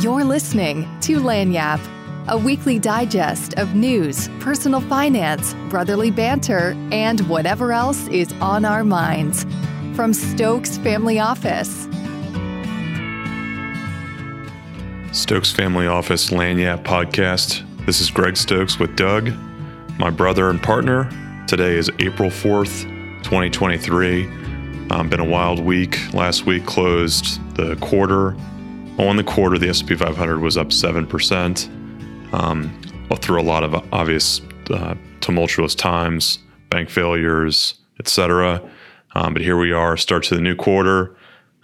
You're listening to Lagniappe, a weekly digest of news, personal finance, brotherly banter, and whatever else is on our minds. From Stokes Family Office. Stokes Family Office Lagniappe podcast. This is Greg Stokes with Doug, my brother and partner. Today is April 4th, 2023. Um, been a wild week. Last week closed the quarter. On the quarter, the S&P 500 was up seven percent. Um, through a lot of obvious uh, tumultuous times, bank failures, etc. Um, but here we are, start to the new quarter.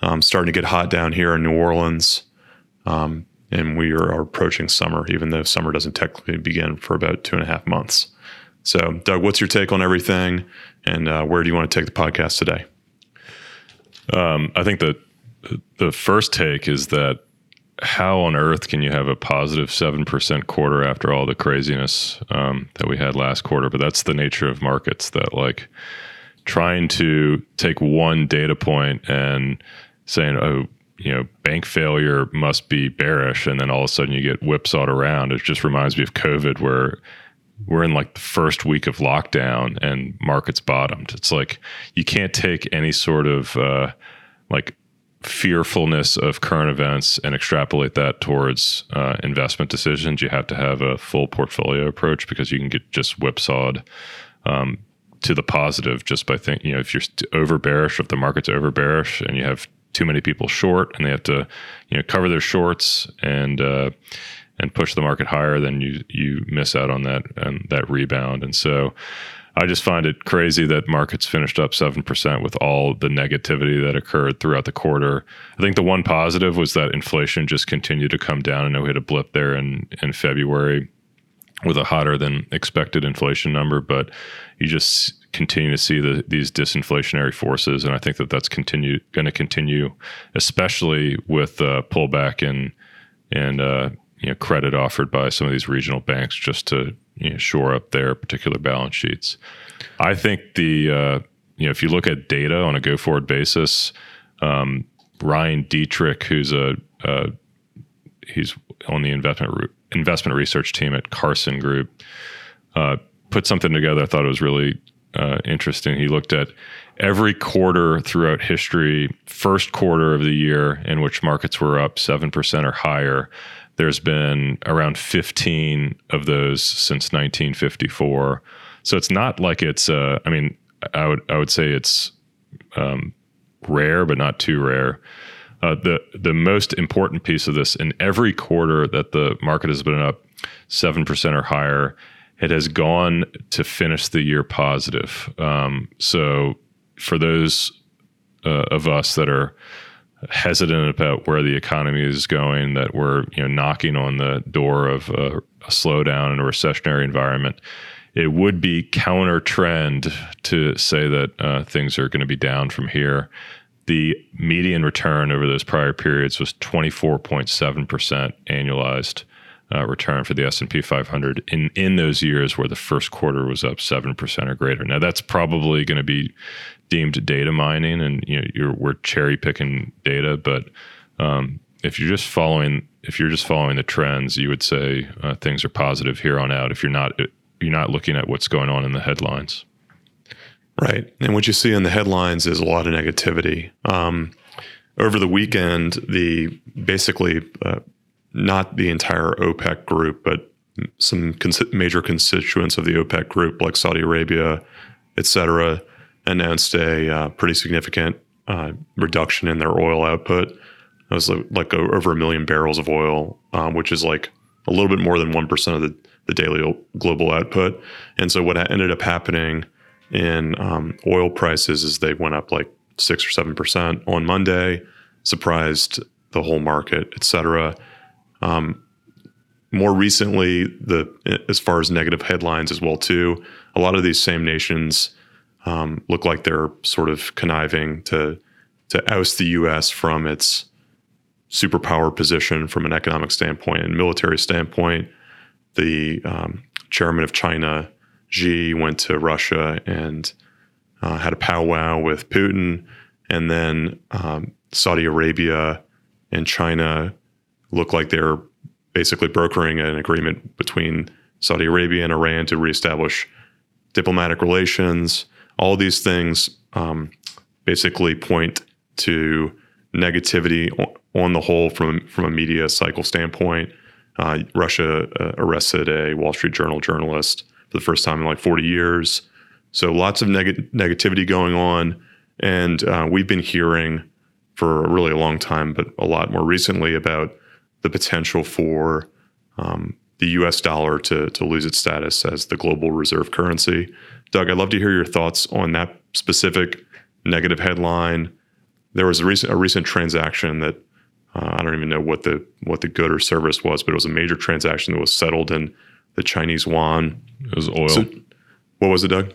Um, starting to get hot down here in New Orleans, um, and we are approaching summer, even though summer doesn't technically begin for about two and a half months. So, Doug, what's your take on everything, and uh, where do you want to take the podcast today? Um, I think that the first take is that how on earth can you have a positive 7% quarter after all the craziness um, that we had last quarter? But that's the nature of markets that, like, trying to take one data point and saying, oh, you know, bank failure must be bearish. And then all of a sudden you get whipsawed around. It just reminds me of COVID, where we're in like the first week of lockdown and markets bottomed. It's like you can't take any sort of uh, like fearfulness of current events and extrapolate that towards uh, investment decisions. You have to have a full portfolio approach because you can get just whipsawed um, to the positive just by thinking, you know, if you're over bearish, if the market's over bearish and you have too many people short and they have to, you know, cover their shorts and, uh, and push the market higher, then you you miss out on that and that rebound. And so, I just find it crazy that markets finished up seven percent with all the negativity that occurred throughout the quarter. I think the one positive was that inflation just continued to come down. I know we had a blip there in in February with a hotter than expected inflation number, but you just continue to see the, these disinflationary forces, and I think that that's continue going to continue, especially with uh, pullback in and uh, you know, credit offered by some of these regional banks just to you know, shore up their particular balance sheets. I think the uh, you know if you look at data on a go forward basis, um, Ryan Detrick, who's a uh, he's on the investment re- investment research team at Carson Group, uh, put something together. I thought it was really uh, interesting. He looked at every quarter throughout history, first quarter of the year in which markets were up seven percent or higher there's been around 15 of those since 1954. So it's not like it's. Uh, I mean, I would I would say it's um, rare, but not too rare. Uh, the the most important piece of this in every quarter that the market has been up seven percent or higher, it has gone to finish the year positive. Um, so for those uh, of us that are hesitant about where the economy is going, that we're you know knocking on the door of a, a slowdown and a recessionary environment. It would be counter trend to say that uh, things are going to be down from here. The median return over those prior periods was 24.7% annualized uh, return for the S&P 500 in in those years where the first quarter was up 7% or greater. Now that's probably going to be deemed data mining, and you know you're we're cherry picking data. But um, if you're just following if you're just following the trends, you would say uh, things are positive here on out. If you're not you're not looking at what's going on in the headlines. Right, and what you see in the headlines is a lot of negativity. Um, over the weekend, the basically uh, not the entire OPEC group, but some cons- major constituents of the OPEC group, like Saudi Arabia, et cetera, announced a uh, pretty significant uh, reduction in their oil output. It was like, like over a million barrels of oil, um, which is like a little bit more than 1% of the, the daily global output. And so what ended up happening in um, oil prices is they went up like six or 7% on Monday, surprised the whole market, et cetera. Um, more recently, the as far as negative headlines as well too, a lot of these same nations um, look like they're sort of conniving to to oust the U.S. from its superpower position from an economic standpoint and military standpoint. The um, chairman of China, Xi, went to Russia and uh, had a powwow with Putin, and then um, Saudi Arabia and China look like they're basically brokering an agreement between Saudi Arabia and Iran to reestablish diplomatic relations. All these things um, basically point to negativity on the whole from from a media cycle standpoint. Uh, Russia uh, arrested a Wall Street Journal journalist for the first time in like 40 years. So lots of neg- negativity going on, and uh, we've been hearing for a really long time, but a lot more recently about the potential for um, the U.S. dollar to to lose its status as the global reserve currency. Doug, I'd love to hear your thoughts on that specific negative headline. There was a recent a recent transaction that uh, I don't even know what the what the good or service was, but it was a major transaction that was settled in the Chinese yuan. It was oil. So, what was it, Doug?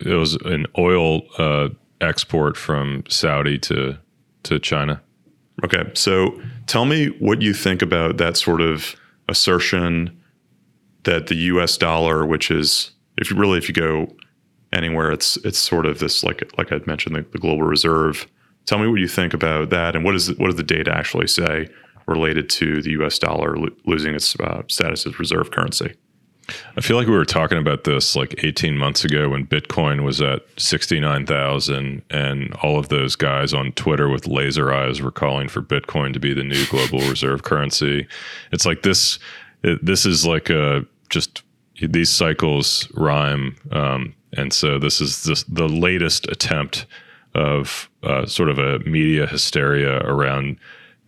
It was an oil uh, export from Saudi to to China. Okay, so tell me what you think about that sort of assertion that the U.S. dollar, which is if you really if you go anywhere, it's it's sort of this like like I mentioned the, the global reserve. Tell me what you think about that, and what is what does the data actually say related to the U.S. dollar lo- losing its uh, status as reserve currency? I feel like we were talking about this like 18 months ago when Bitcoin was at 69,000 and all of those guys on Twitter with laser eyes were calling for Bitcoin to be the new global reserve currency. It's like this it, this is like a just these cycles rhyme um, and so this is this, the latest attempt of uh, sort of a media hysteria around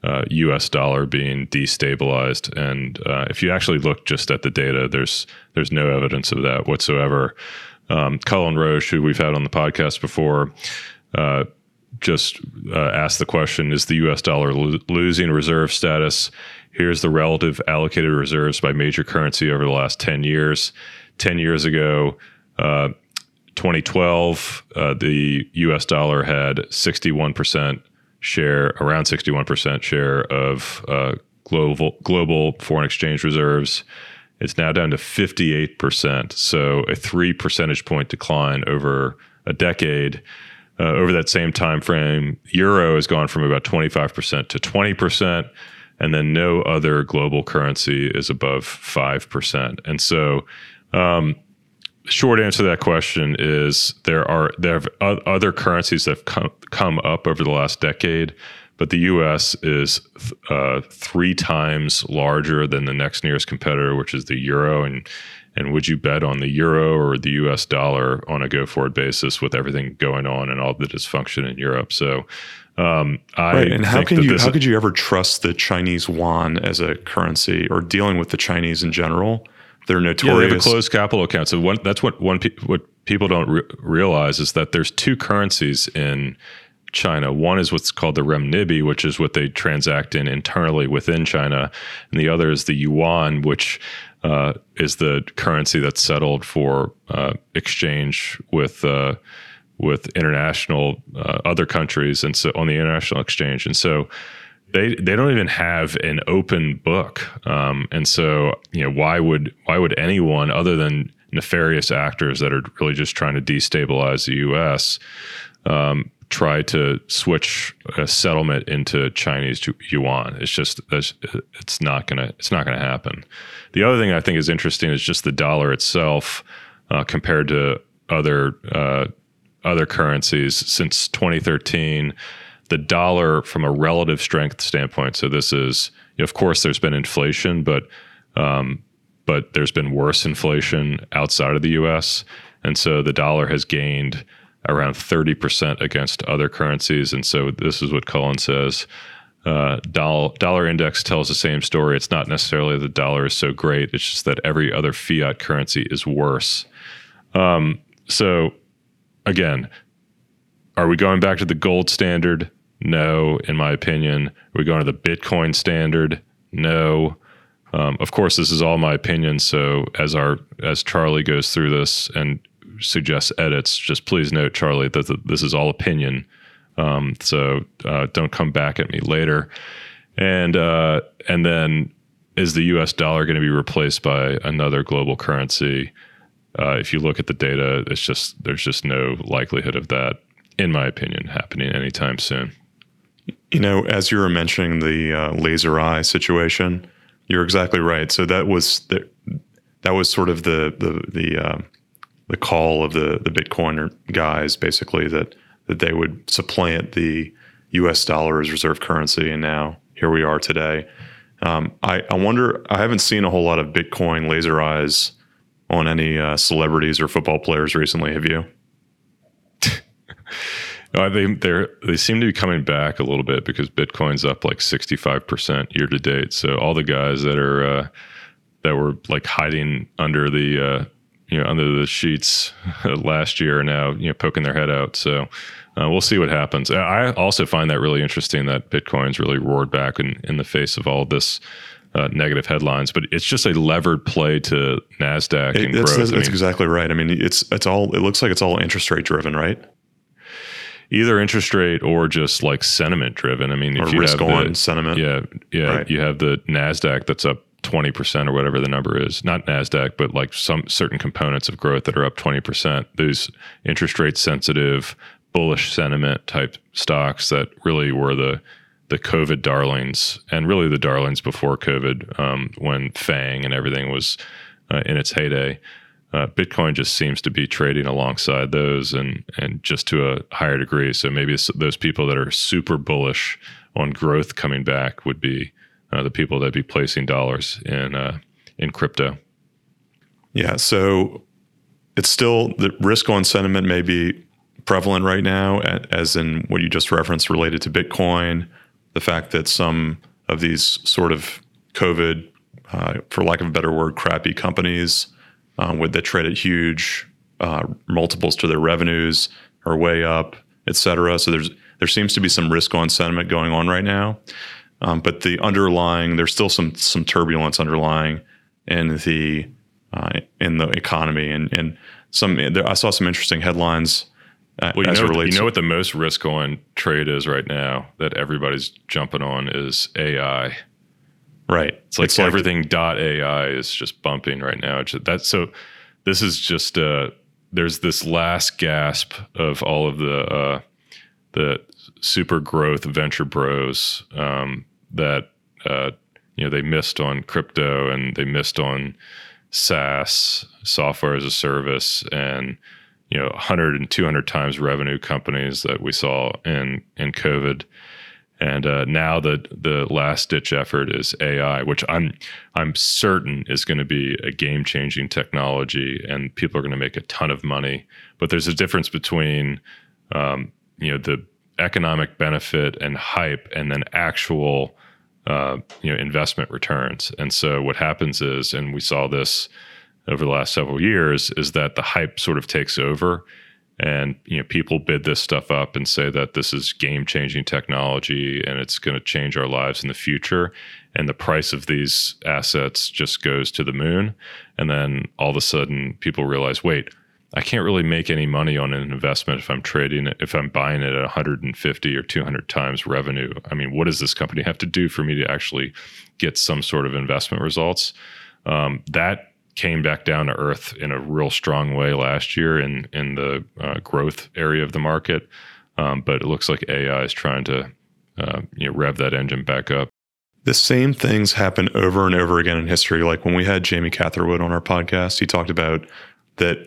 uh, U.S. dollar being destabilized. And uh, if you actually look just at the data, there's there's no evidence of that whatsoever. Um, Cullen Roche, who we've had on the podcast before, uh, just uh, asked the question: Is the U.S. dollar lo- losing reserve status? Here's the relative allocated reserves by major currency over the last ten years. Ten years ago. Uh, 2012, uh, the U.S. dollar had 61% share, around 61% share of uh, global global foreign exchange reserves. It's now down to 58%, so a three percentage point decline over a decade. Uh, over that same time frame, euro has gone from about 25% to 20%, and then no other global currency is above 5%. And so, um, short answer to that question is there are there have other currencies that have come, come up over the last decade, but the U.S. is uh, three times larger than the next nearest competitor, which is the euro. And and would you bet on the euro or the U.S. dollar on a go forward basis with everything going on and all the dysfunction in Europe? So. Um, I right. And how can you how could you ever trust the Chinese yuan as a currency or dealing with the Chinese in general? They're notorious. Yeah, they have a closed capital account. So one, that's what one pe- what people don't re- realize is that there's two currencies in China. One is what's called the renminbi, which is what they transact in internally within China, and the other is the yuan, which uh, is the currency that's settled for uh, exchange with uh, with international uh, other countries, and so on the international exchange. And so they they don't even have an open book, um, and so you know why would why would anyone other than nefarious actors that are really just trying to destabilize the U.S. Um, try to switch a settlement into Chinese yuan? It's just it's not gonna it's not gonna happen. The other thing I think is interesting is just the dollar itself uh, compared to other uh, other currencies since 2013 the dollar from a relative strength standpoint. So this is, of course, there's been inflation, but um, but there's been worse inflation outside of the U.S. And so the dollar has gained around 30% against other currencies. And so this is what Cullen says. Uh, dollar, dollar index tells the same story. It's not necessarily the dollar is so great. It's just that every other fiat currency is worse. Um, so again, are we going back to the gold standard? No, in my opinion. Are we going to the Bitcoin standard? No. Um, of course, this is all my opinion. So as our as Charlie goes through this and suggests edits, just please note, Charlie, that this is all opinion. Um, so uh, don't come back at me later. And uh, and then is the U.S. dollar going to be replaced by another global currency? Uh, if you look at the data, it's just there's just no likelihood of that, in my opinion, happening anytime soon. You know, as you were mentioning the uh, laser eye situation, you're exactly right. So that was the, that was sort of the the the uh, the call of the the Bitcoin guys, basically that that they would supplant the U.S. dollar as reserve currency, and now here we are today. Um, I, I wonder. I haven't seen a whole lot of Bitcoin laser eyes on any uh, celebrities or football players recently. Have you? no, they they they seem to be coming back a little bit because Bitcoin's up like sixty five percent year to date. So all the guys that are uh, that were like hiding under the uh, you know under the sheets last year are now you know poking their head out. So uh, we'll see what happens. I also find that really interesting that Bitcoin's really roared back in, in the face of all this uh, negative headlines, but it's just a levered play to Nasdaq it, and that's, growth. That's, that's mean, exactly right. I mean, it's it's all. It looks like it's all interest rate driven, right? Either interest rate or just like sentiment driven. I mean, or if you risk have on the, sentiment. Yeah, yeah. Right. You have the Nasdaq that's up 20% or whatever the number is, not NASDAQ, but like some certain components of growth that are up 20%. Those interest rate sensitive, bullish sentiment type stocks that really were the the COVID darlings and really the darlings before COVID um, when FANG and everything was uh, in its heyday. Uh, Bitcoin just seems to be trading alongside those and and just to a higher degree. So maybe those people that are super bullish on growth coming back would be uh, the people that'd be placing dollars in uh, in crypto. Yeah, so it's still the risk on sentiment may be prevalent right now, as in what you just referenced related to Bitcoin, the fact that some of these sort of COVID, uh, for lack of a better word, crappy companies um, with that trade at huge uh, multiples to their revenues are way up, et cetera. So there's there seems to be some risk on sentiment going on right now. Um, but the underlying, there's still some some turbulence underlying in the uh, in the economy, and and some. I saw some interesting headlines. Uh, well, you know, you know what the most risk on trade is right now that everybody's jumping on is AI. Right. It's like it's everything like, dot AI is just bumping right now. That's so. This is just uh, there's this last gasp of all of the uh, the super growth venture bros um, that uh, you know they missed on crypto and they missed on SaaS software as a service and you know 100 and 200 times revenue companies that we saw in in COVID. And uh, now the the last ditch effort is AI, which I'm I'm certain is going to be a game changing technology, and people are going to make a ton of money. But there's a difference between um, you know the economic benefit and hype, and then actual uh, you know investment returns. And so what happens is, and we saw this over the last several years, is that the hype sort of takes over, and you know people bid this stuff up and say that this is game changing technology and it's going to change our lives in the future. And the price of these assets just goes to the moon. And then all of a sudden, people realize, wait, I can't really make any money on an investment if I'm trading it, if I'm buying it at 150 or 200 times revenue. I mean, what does this company have to do for me to actually get some sort of investment results? Um, that came back down to earth in a real strong way last year in in the uh, growth area of the market. Um, but it looks like AI is trying to uh, you know, rev that engine back up. The same things happen over and over again in history. Like when we had Jamie Catherwood on our podcast, he talked about that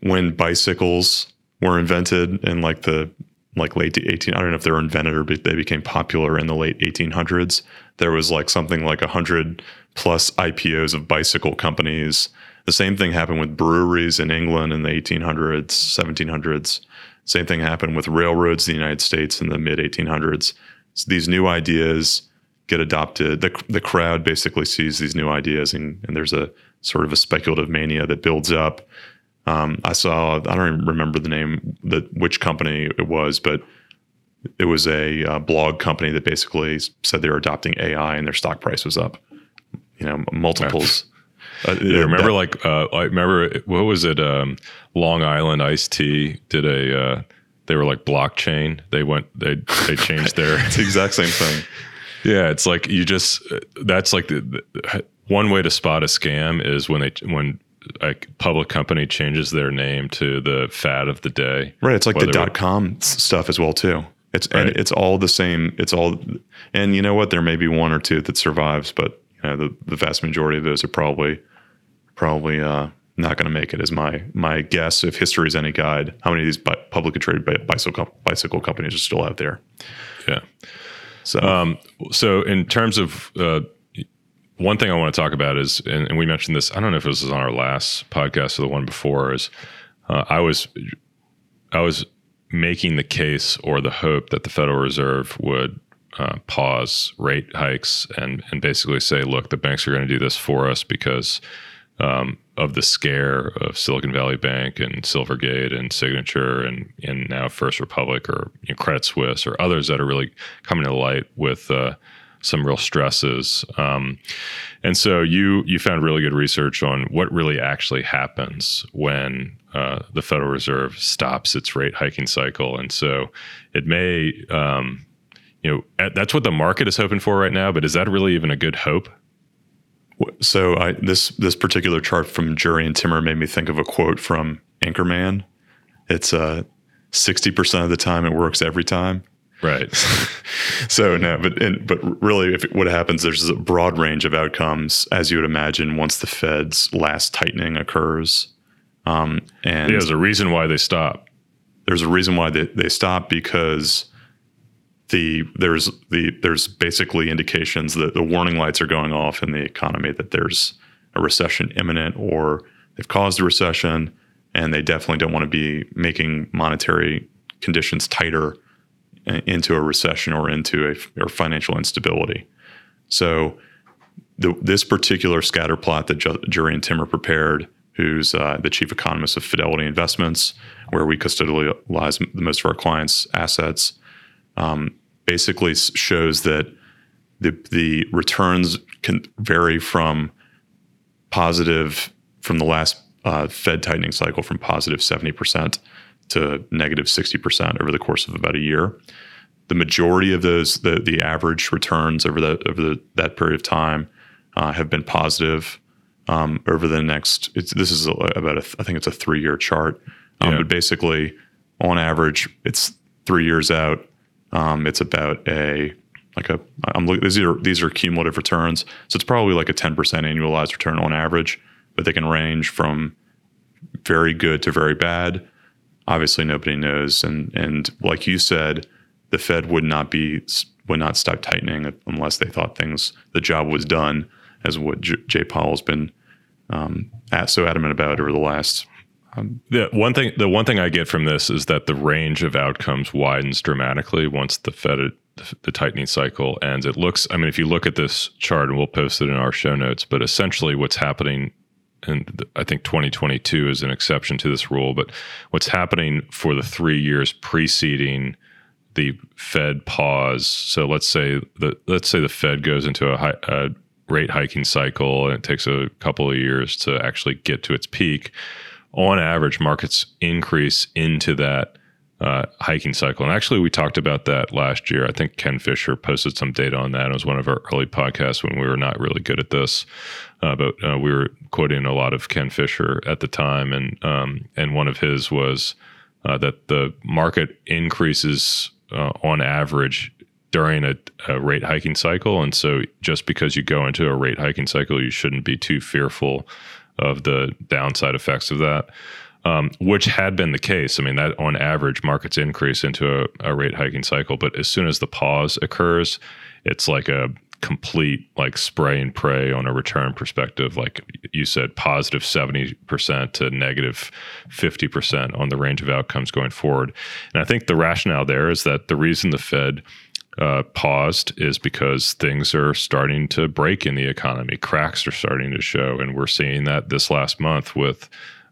when bicycles were invented in like the like late 18 I don't know if they were invented or they became popular in the late 1800s there was like something like 100 plus IPOs of bicycle companies. The same thing happened with breweries in England in the 1800s 1700s same thing happened with railroads in the United States in the mid 1800s so these new ideas get adopted. The the crowd basically sees these new ideas and, and there's a sort of a speculative mania that builds up. Um, I saw I don't even remember the name that which company it was, but it was a uh, blog company that basically said they were adopting AI and their stock price was up. You know, multiples. Uh, yeah, remember that, like uh, I remember what was it? Um, Long Island Iced Tea did a. Uh, they were like blockchain. They went. They they changed their. it's the exact same thing. Yeah, it's like you just. That's like the, the one way to spot a scam is when they when a public company changes their name to the fad of the day. Right. It's like the dot com stuff as well too. It's right. and it's all the same. It's all, and you know what? There may be one or two that survives, but you know the the vast majority of those are probably probably uh, not going to make it. Is my my guess. If history is any guide, how many of these bi- publicly traded bicycle bicycle companies are still out there? Yeah. So, um, so in terms of uh, one thing I want to talk about is, and, and, we mentioned this. I don't know if this was on our last podcast or the one before. Is uh, I was I was making the case or the hope that the Federal Reserve would uh, pause rate hikes and and basically say, look, the banks are going to do this for us because um, of the scare of Silicon Valley Bank and Silvergate and Signature and and now First Republic or you know, Credit Suisse or others that are really coming to light with uh, some real stresses. Um, and so you you found really good research on what really actually happens when uh, the Federal Reserve stops its rate hiking cycle. And so it may, um, you know, that's what the market is hoping for right now. But is that really even a good hope? So I, this this particular chart from Jurrien Timmer made me think of a quote from Anchorman. It's uh, sixty percent of the time it works every time. Right. so no, but but really, if what happens, there's a broad range of outcomes as you would imagine once the Fed's last tightening occurs. Um, and yeah, there's a reason why they stop. There's a reason why they, they stop because the there's the there's basically indications that the warning lights are going off in the economy that there's a recession imminent or they've caused a recession and they definitely don't want to be making monetary conditions tighter into a recession or into a or financial instability. So the, this particular scatter plot that Jurrien Timmer prepared, who's uh, the chief economist of Fidelity Investments, where we custodialize most of our clients' assets, um, basically shows that the the returns can vary from positive from the last uh, Fed tightening cycle from positive 70% to negative 60% over the course of about a year. The majority of those, the, the average returns over that over the, that period of time, uh, have been positive. Um, over the next, this is about a, I think it's a three year chart, um, yeah. but basically, on average, it's three years out. Um, it's about a like a I'm these are these are cumulative returns, so it's probably like a 10% annualized return on average, but they can range from very good to very bad obviously nobody knows. And and like you said, the Fed would not be would not stop tightening unless they thought things the job was done, as what J- Jay Powell's been um, so adamant about over the last. Um, the one thing the one thing I get from this is that the range of outcomes widens dramatically once the Fed the tightening cycle ends. It looks, I mean, if you look at this chart, and we'll post it in our show notes, but essentially what's happening and I think 2022 is an exception to this rule, but what's happening for the three years preceding the Fed pause. So let's say the let's say the Fed goes into a, high, a rate hiking cycle and it takes a couple of years to actually get to its peak. On average, markets increase into that uh, hiking cycle. And actually, we talked about that last year. I think Ken Fisher posted some data on that. It was one of our early podcasts when we were not really good at this, uh, but uh, we were quoting a lot of Ken Fisher at the time, and um, and one of his was uh, that the market increases uh, on average during a, a, rate hiking cycle, and so just because you go into a rate hiking cycle, you shouldn't be too fearful of the downside effects of that um, which had been the case. I mean, that on average, markets increase into a, a rate hiking cycle, but as soon as the pause occurs, it's like a complete like spray and pray on a return perspective like you said positive 70% to negative 50% on the range of outcomes going forward and i think the rationale there is that the reason the fed uh, paused is because things are starting to break in the economy cracks are starting to show and we're seeing that this last month with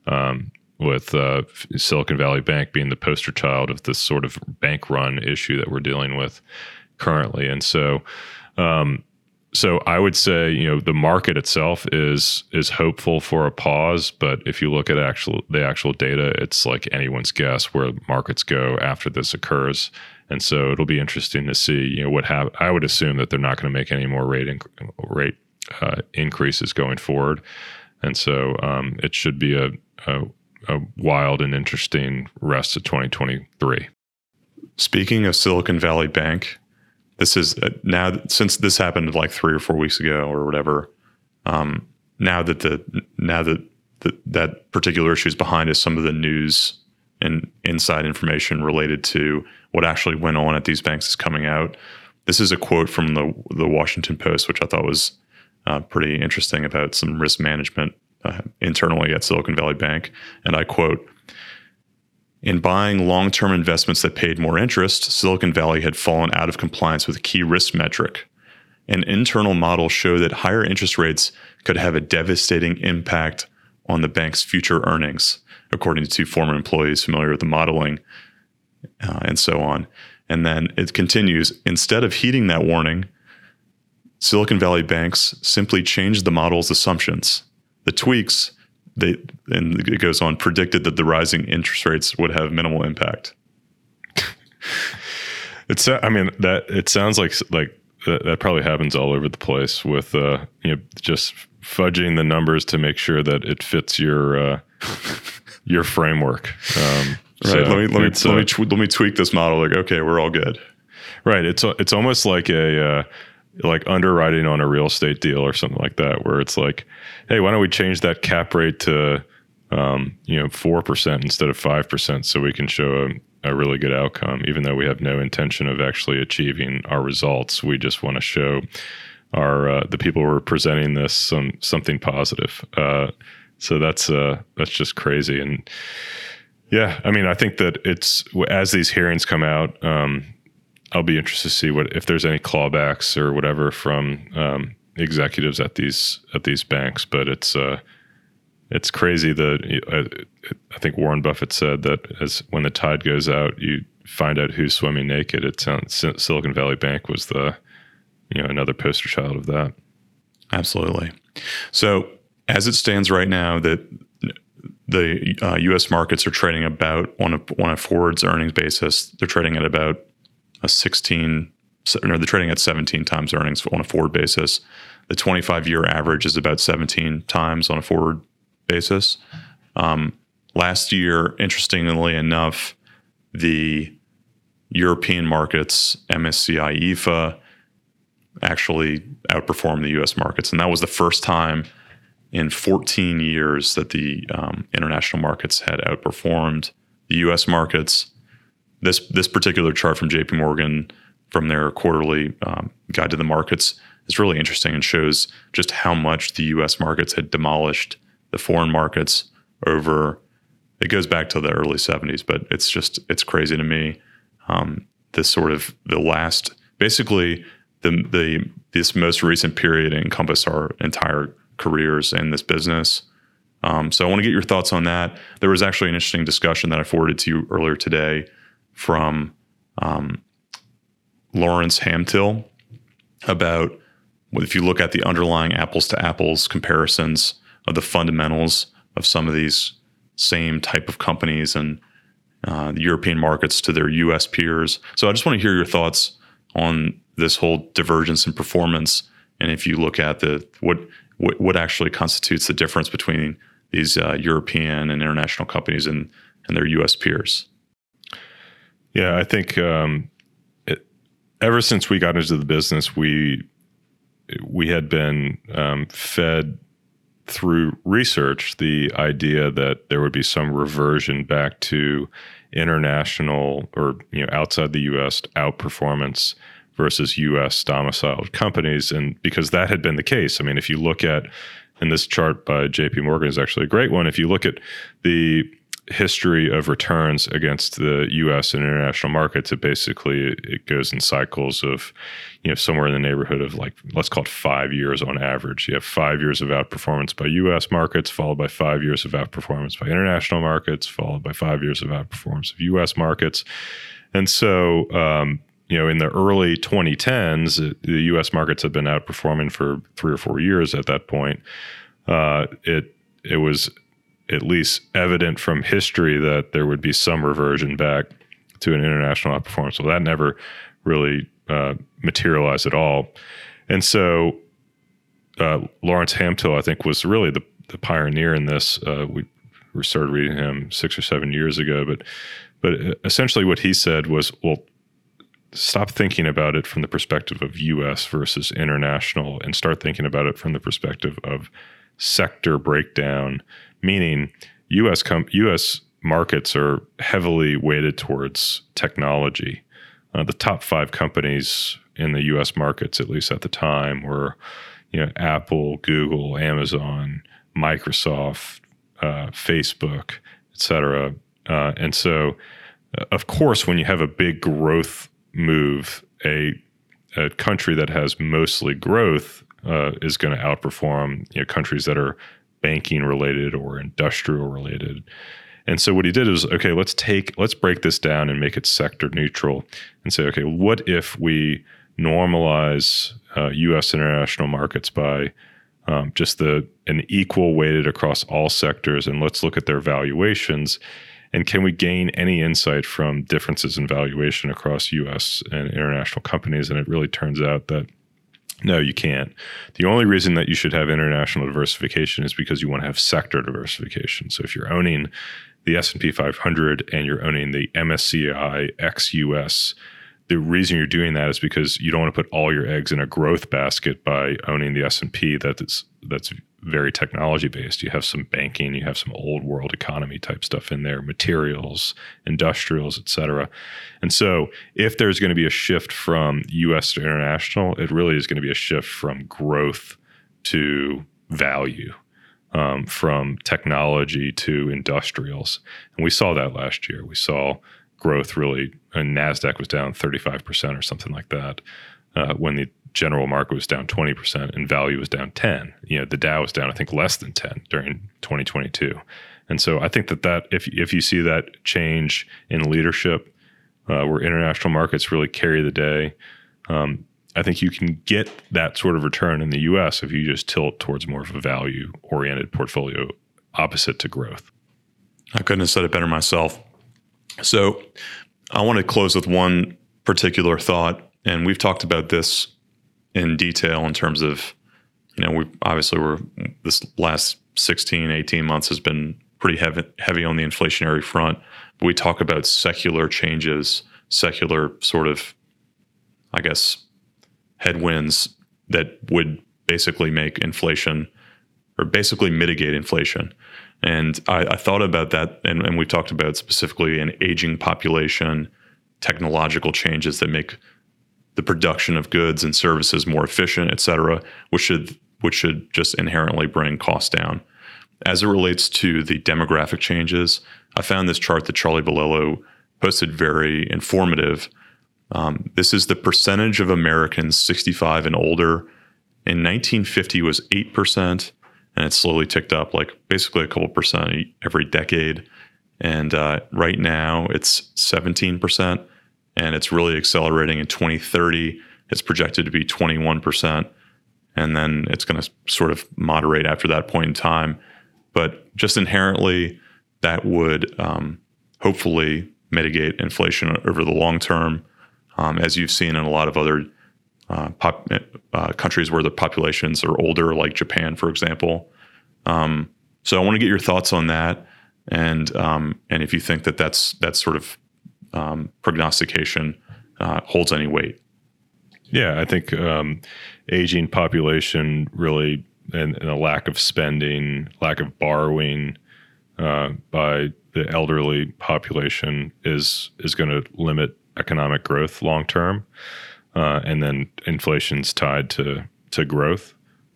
um, with uh, Silicon Valley Bank being the poster child of this sort of bank run issue that we're dealing with currently. And so, um, so I would say, you know, the market itself is is hopeful for a pause, but if you look at actual the actual data, it's like anyone's guess where markets go after this occurs. And so it'll be interesting to see, you know, what have I would assume that they're not going to make any more rate inc- rate uh, increases going forward. And so um, it should be a, a a wild and interesting rest of 2023. Speaking of Silicon Valley Bank, this is uh, now since this happened like three or four weeks ago or whatever. Um, now that the now that the, that particular issue is behind us, some of the news and inside information related to what actually went on at these banks is coming out. This is a quote from the the Washington Post, which I thought was uh, pretty interesting about some risk management uh, internally at Silicon Valley Bank, and I quote. In buying long term investments that paid more interest, Silicon Valley had fallen out of compliance with a key risk metric. An internal model showed that higher interest rates could have a devastating impact on the bank's future earnings, according to former employees familiar with the modeling uh, and so on. And then it continues instead of heeding that warning, Silicon Valley banks simply changed the model's assumptions. The tweaks they and it goes on predicted that the rising interest rates would have minimal impact. it's I mean that it sounds like like that, that probably happens all over the place with uh, you know just fudging the numbers to make sure that it fits your uh, your framework. Um, right. So let me let me let, uh, me let me tweak this model. Like okay, we're all good. Right. It's it's almost like a uh, like underwriting on a real estate deal or something like that, where it's like, hey, why don't we change that cap rate to um, you know four percent instead of five percent, so we can show a, a really good outcome, even though we have no intention of actually achieving our results. We just want to show our uh, the people we're presenting this some something positive. Uh, so that's uh, that's just crazy, and yeah, I mean, I think that it's as these hearings come out. Um, I'll be interested to see what if there's any clawbacks or whatever from um, executives at these at these banks. But it's uh, it's crazy that uh, I think Warren Buffett said that as when the tide goes out, you find out who's swimming naked. It sounds Silicon Valley Bank was the you know another poster child of that. Absolutely. So as it stands right now, that the uh, U.S. markets are trading about on a on a forwards earnings basis, they're trading at about a 16, or they're trading at 17 times earnings on a forward basis. The 25 year average is about 17 times on a forward basis. Um, last year, interestingly enough, the European markets, MSCI EAFE, actually outperformed the US markets. And that was the first time in 14 years that the um, international markets had outperformed the US markets this this particular chart from J.P. Morgan from their quarterly um, guide to the markets is really interesting and shows just how much the U.S. markets had demolished the foreign markets over. It goes back to the early '70s, but it's just it's crazy to me. Um, this sort of the last, basically the the this most recent period encompass our entire careers in this business. Um, so I want to get your thoughts on that. There was actually an interesting discussion that I forwarded to you earlier today from um, Lawrence Hamtil about if you look at the underlying apples to apples comparisons of the fundamentals of some of these same type of companies and uh, the European markets to their U.S. peers. So I just want to hear your thoughts on this whole divergence in performance, and if you look at the what what, what actually constitutes the difference between these uh, European and international companies and and their U.S. peers. Yeah, I think um, it, ever since we got into the business, we we had been um, fed through research the idea that there would be some reversion back to international or you know outside the U.S. outperformance versus U.S. domiciled companies, and because that had been the case, I mean, if you look at and this chart by J.P. Morgan is actually a great one. If you look at the history of returns against the U.S. and international markets, it basically it goes in cycles of, you know, somewhere in the neighborhood of like let's call it five years on average. You have five years of outperformance by U.S. markets, followed by five years of outperformance by international markets, followed by five years of outperformance of U.S. markets, and so. Um, you know, in the early 2010s, the U.S. markets had been outperforming for three or four years. At that point, uh, it it was at least evident from history that there would be some reversion back to an international outperformance. So that never really uh, materialized at all. And so uh, Lawrence Hamtil, I think, was really the, the pioneer in this. Uh, we, we started reading him six or seven years ago, but but uh, essentially, what he said was, well, stop thinking about it from the perspective of U.S. versus international, and start thinking about it from the perspective of sector breakdown. Meaning, U.S. Com- U.S. markets are heavily weighted towards technology. Uh, the top five companies in the U.S. markets, at least at the time, were you know Apple, Google, Amazon, Microsoft, uh, Facebook, etc. Uh, and so, uh, of course, when you have a big growth move, a, a country that has mostly growth uh, is going to outperform you know, countries that are banking related or industrial related. And so what he did is okay, let's take let's break this down and make it sector neutral and say okay, what if we normalize uh, U.S. international markets by um, just the an equal weighted across all sectors, and let's look at their valuations. And can we gain any insight from differences in valuation across U.S. and international companies? And it really turns out that no, you can't. The only reason that you should have international diversification is because you want to have sector diversification. So if you're owning the S&P 500 and you're owning the MSCI ex-US, the reason you're doing that is because you don't want to put all your eggs in a growth basket by owning the S&P that's that's very technology based. You have some banking, you have some old world economy type stuff in there, materials, industrials, et cetera. And so if there's going to be a shift from US to international, it really is going to be a shift from growth to value. Um, from technology to industrials. And we saw that last year. We saw growth really, and Nasdaq was down 35 percent or something like that, uh, when the general market was down 20 percent and value was down 10. You know, the Dow was down I think less than 10 during 2022, and so I think that that if if you see that change in leadership, uh, where international markets really carry the day. Um, I think you can get that sort of return in the US if you just tilt towards more of a value oriented portfolio opposite to growth. I couldn't have said it better myself. So I want to close with one particular thought, and we've talked about this in detail in terms of, you know, we obviously we're this last 16, 18 months has been pretty heavy heavy on the inflationary front. But we talk about secular changes, secular sort of, I guess, headwinds that would basically make inflation or basically mitigate inflation. And I, I thought about that, and, and we've talked about specifically an aging population, technological changes that make the production of goods and services more efficient, et cetera, which should which should just inherently bring costs down. As it relates to the demographic changes, I found this chart that Charlie Bilello posted very informative. Um, this is the percentage of Americans 65 and older. In 1950 was 8% and it slowly ticked up like basically a couple percent every decade. And uh, right now it's 17%, and it's really accelerating in 2030. It's projected to be 21%, and then it's going to sort of moderate after that point in time. But just inherently, that would um, hopefully mitigate inflation over the long term, um, as you've seen in a lot of other uh, pop, uh, countries where the populations are older, like Japan, for example. Um, so I want to get your thoughts on that, and um, and if you think that that's that sort of um, prognostication uh, holds any weight. Yeah, I think um, aging population really and, and, a lack of spending, lack of borrowing uh, by the elderly population is is going to limit economic growth long term uh, and then inflation's tied to to growth.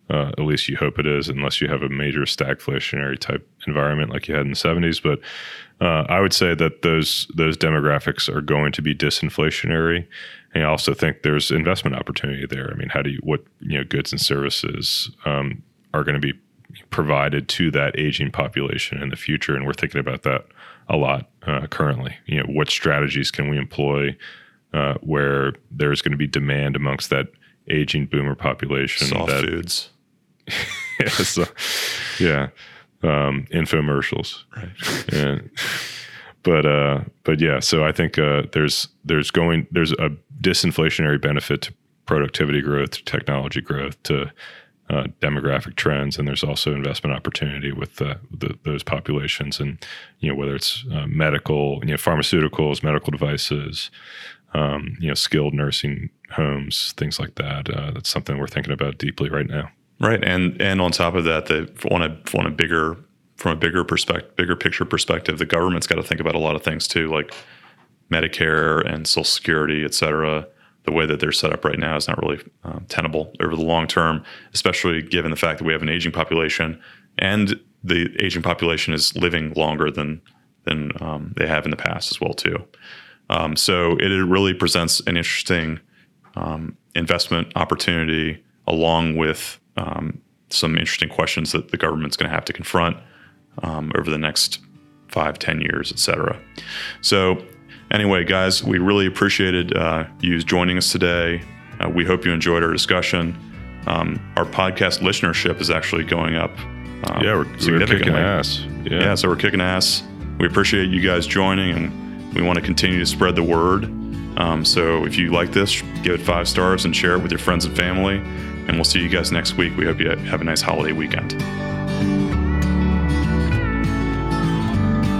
Uh, at least you hope it is, unless you have a major stagflationary type environment like you had in the '70s. But uh, I would say that those those demographics are going to be disinflationary, and I also think there's investment opportunity there. I mean, how do you what you know goods and services um, are going to be provided to that aging population in the future, and we're thinking about that a lot uh, currently. You know, what strategies can we employ? uh, where there's going to be demand amongst that aging boomer population. Soft that, foods. yeah, so, yeah. Um, infomercials. Right. Yeah. But uh, but yeah, so I think uh, there's there's going there's a disinflationary benefit to productivity growth, to technology growth, to uh, demographic trends, and there's also investment opportunity with the, those populations, and you know whether it's uh, medical, you know, pharmaceuticals, medical devices, um, you know, skilled nursing homes, things like that. Uh, that's something we're thinking about deeply right now. Right, and and on top of that, the on a on a bigger from a bigger perspective, bigger picture perspective, the government's got to think about a lot of things too, like Medicare and Social Security, et cetera the way that they're set up right now is not really um, tenable over the long term, especially given the fact that we have an aging population and the aging population is living longer than than um, they have in the past as well too. Um, so it, it, really presents an interesting um, investment opportunity along with um, some interesting questions that the government's going to have to confront um, over the next five, ten years, et cetera. So Anyway, guys, we really appreciated uh, you joining us today. Uh, we hope you enjoyed our discussion. Um, our podcast listenership is actually going up. Um, yeah, we're, we're kicking ass. Yeah. yeah, so we're kicking ass. We appreciate you guys joining, and we want to continue to spread the word. Um, so if you like this, give it five stars and share it with your friends and family. And we'll see you guys next week. We hope you have a nice holiday weekend.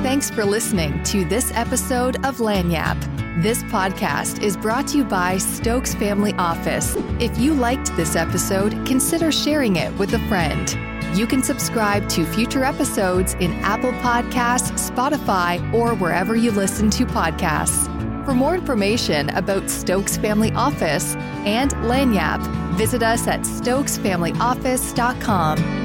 Thanks for listening to this episode of Lagniappe. This podcast is brought to you by Stokes Family Office. If you liked this episode, consider sharing it with a friend. You can subscribe to future episodes in Apple Podcasts, Spotify, or wherever you listen to podcasts. For more information about Stokes Family Office and Lagniappe, visit us at stokesfamilyoffice.com.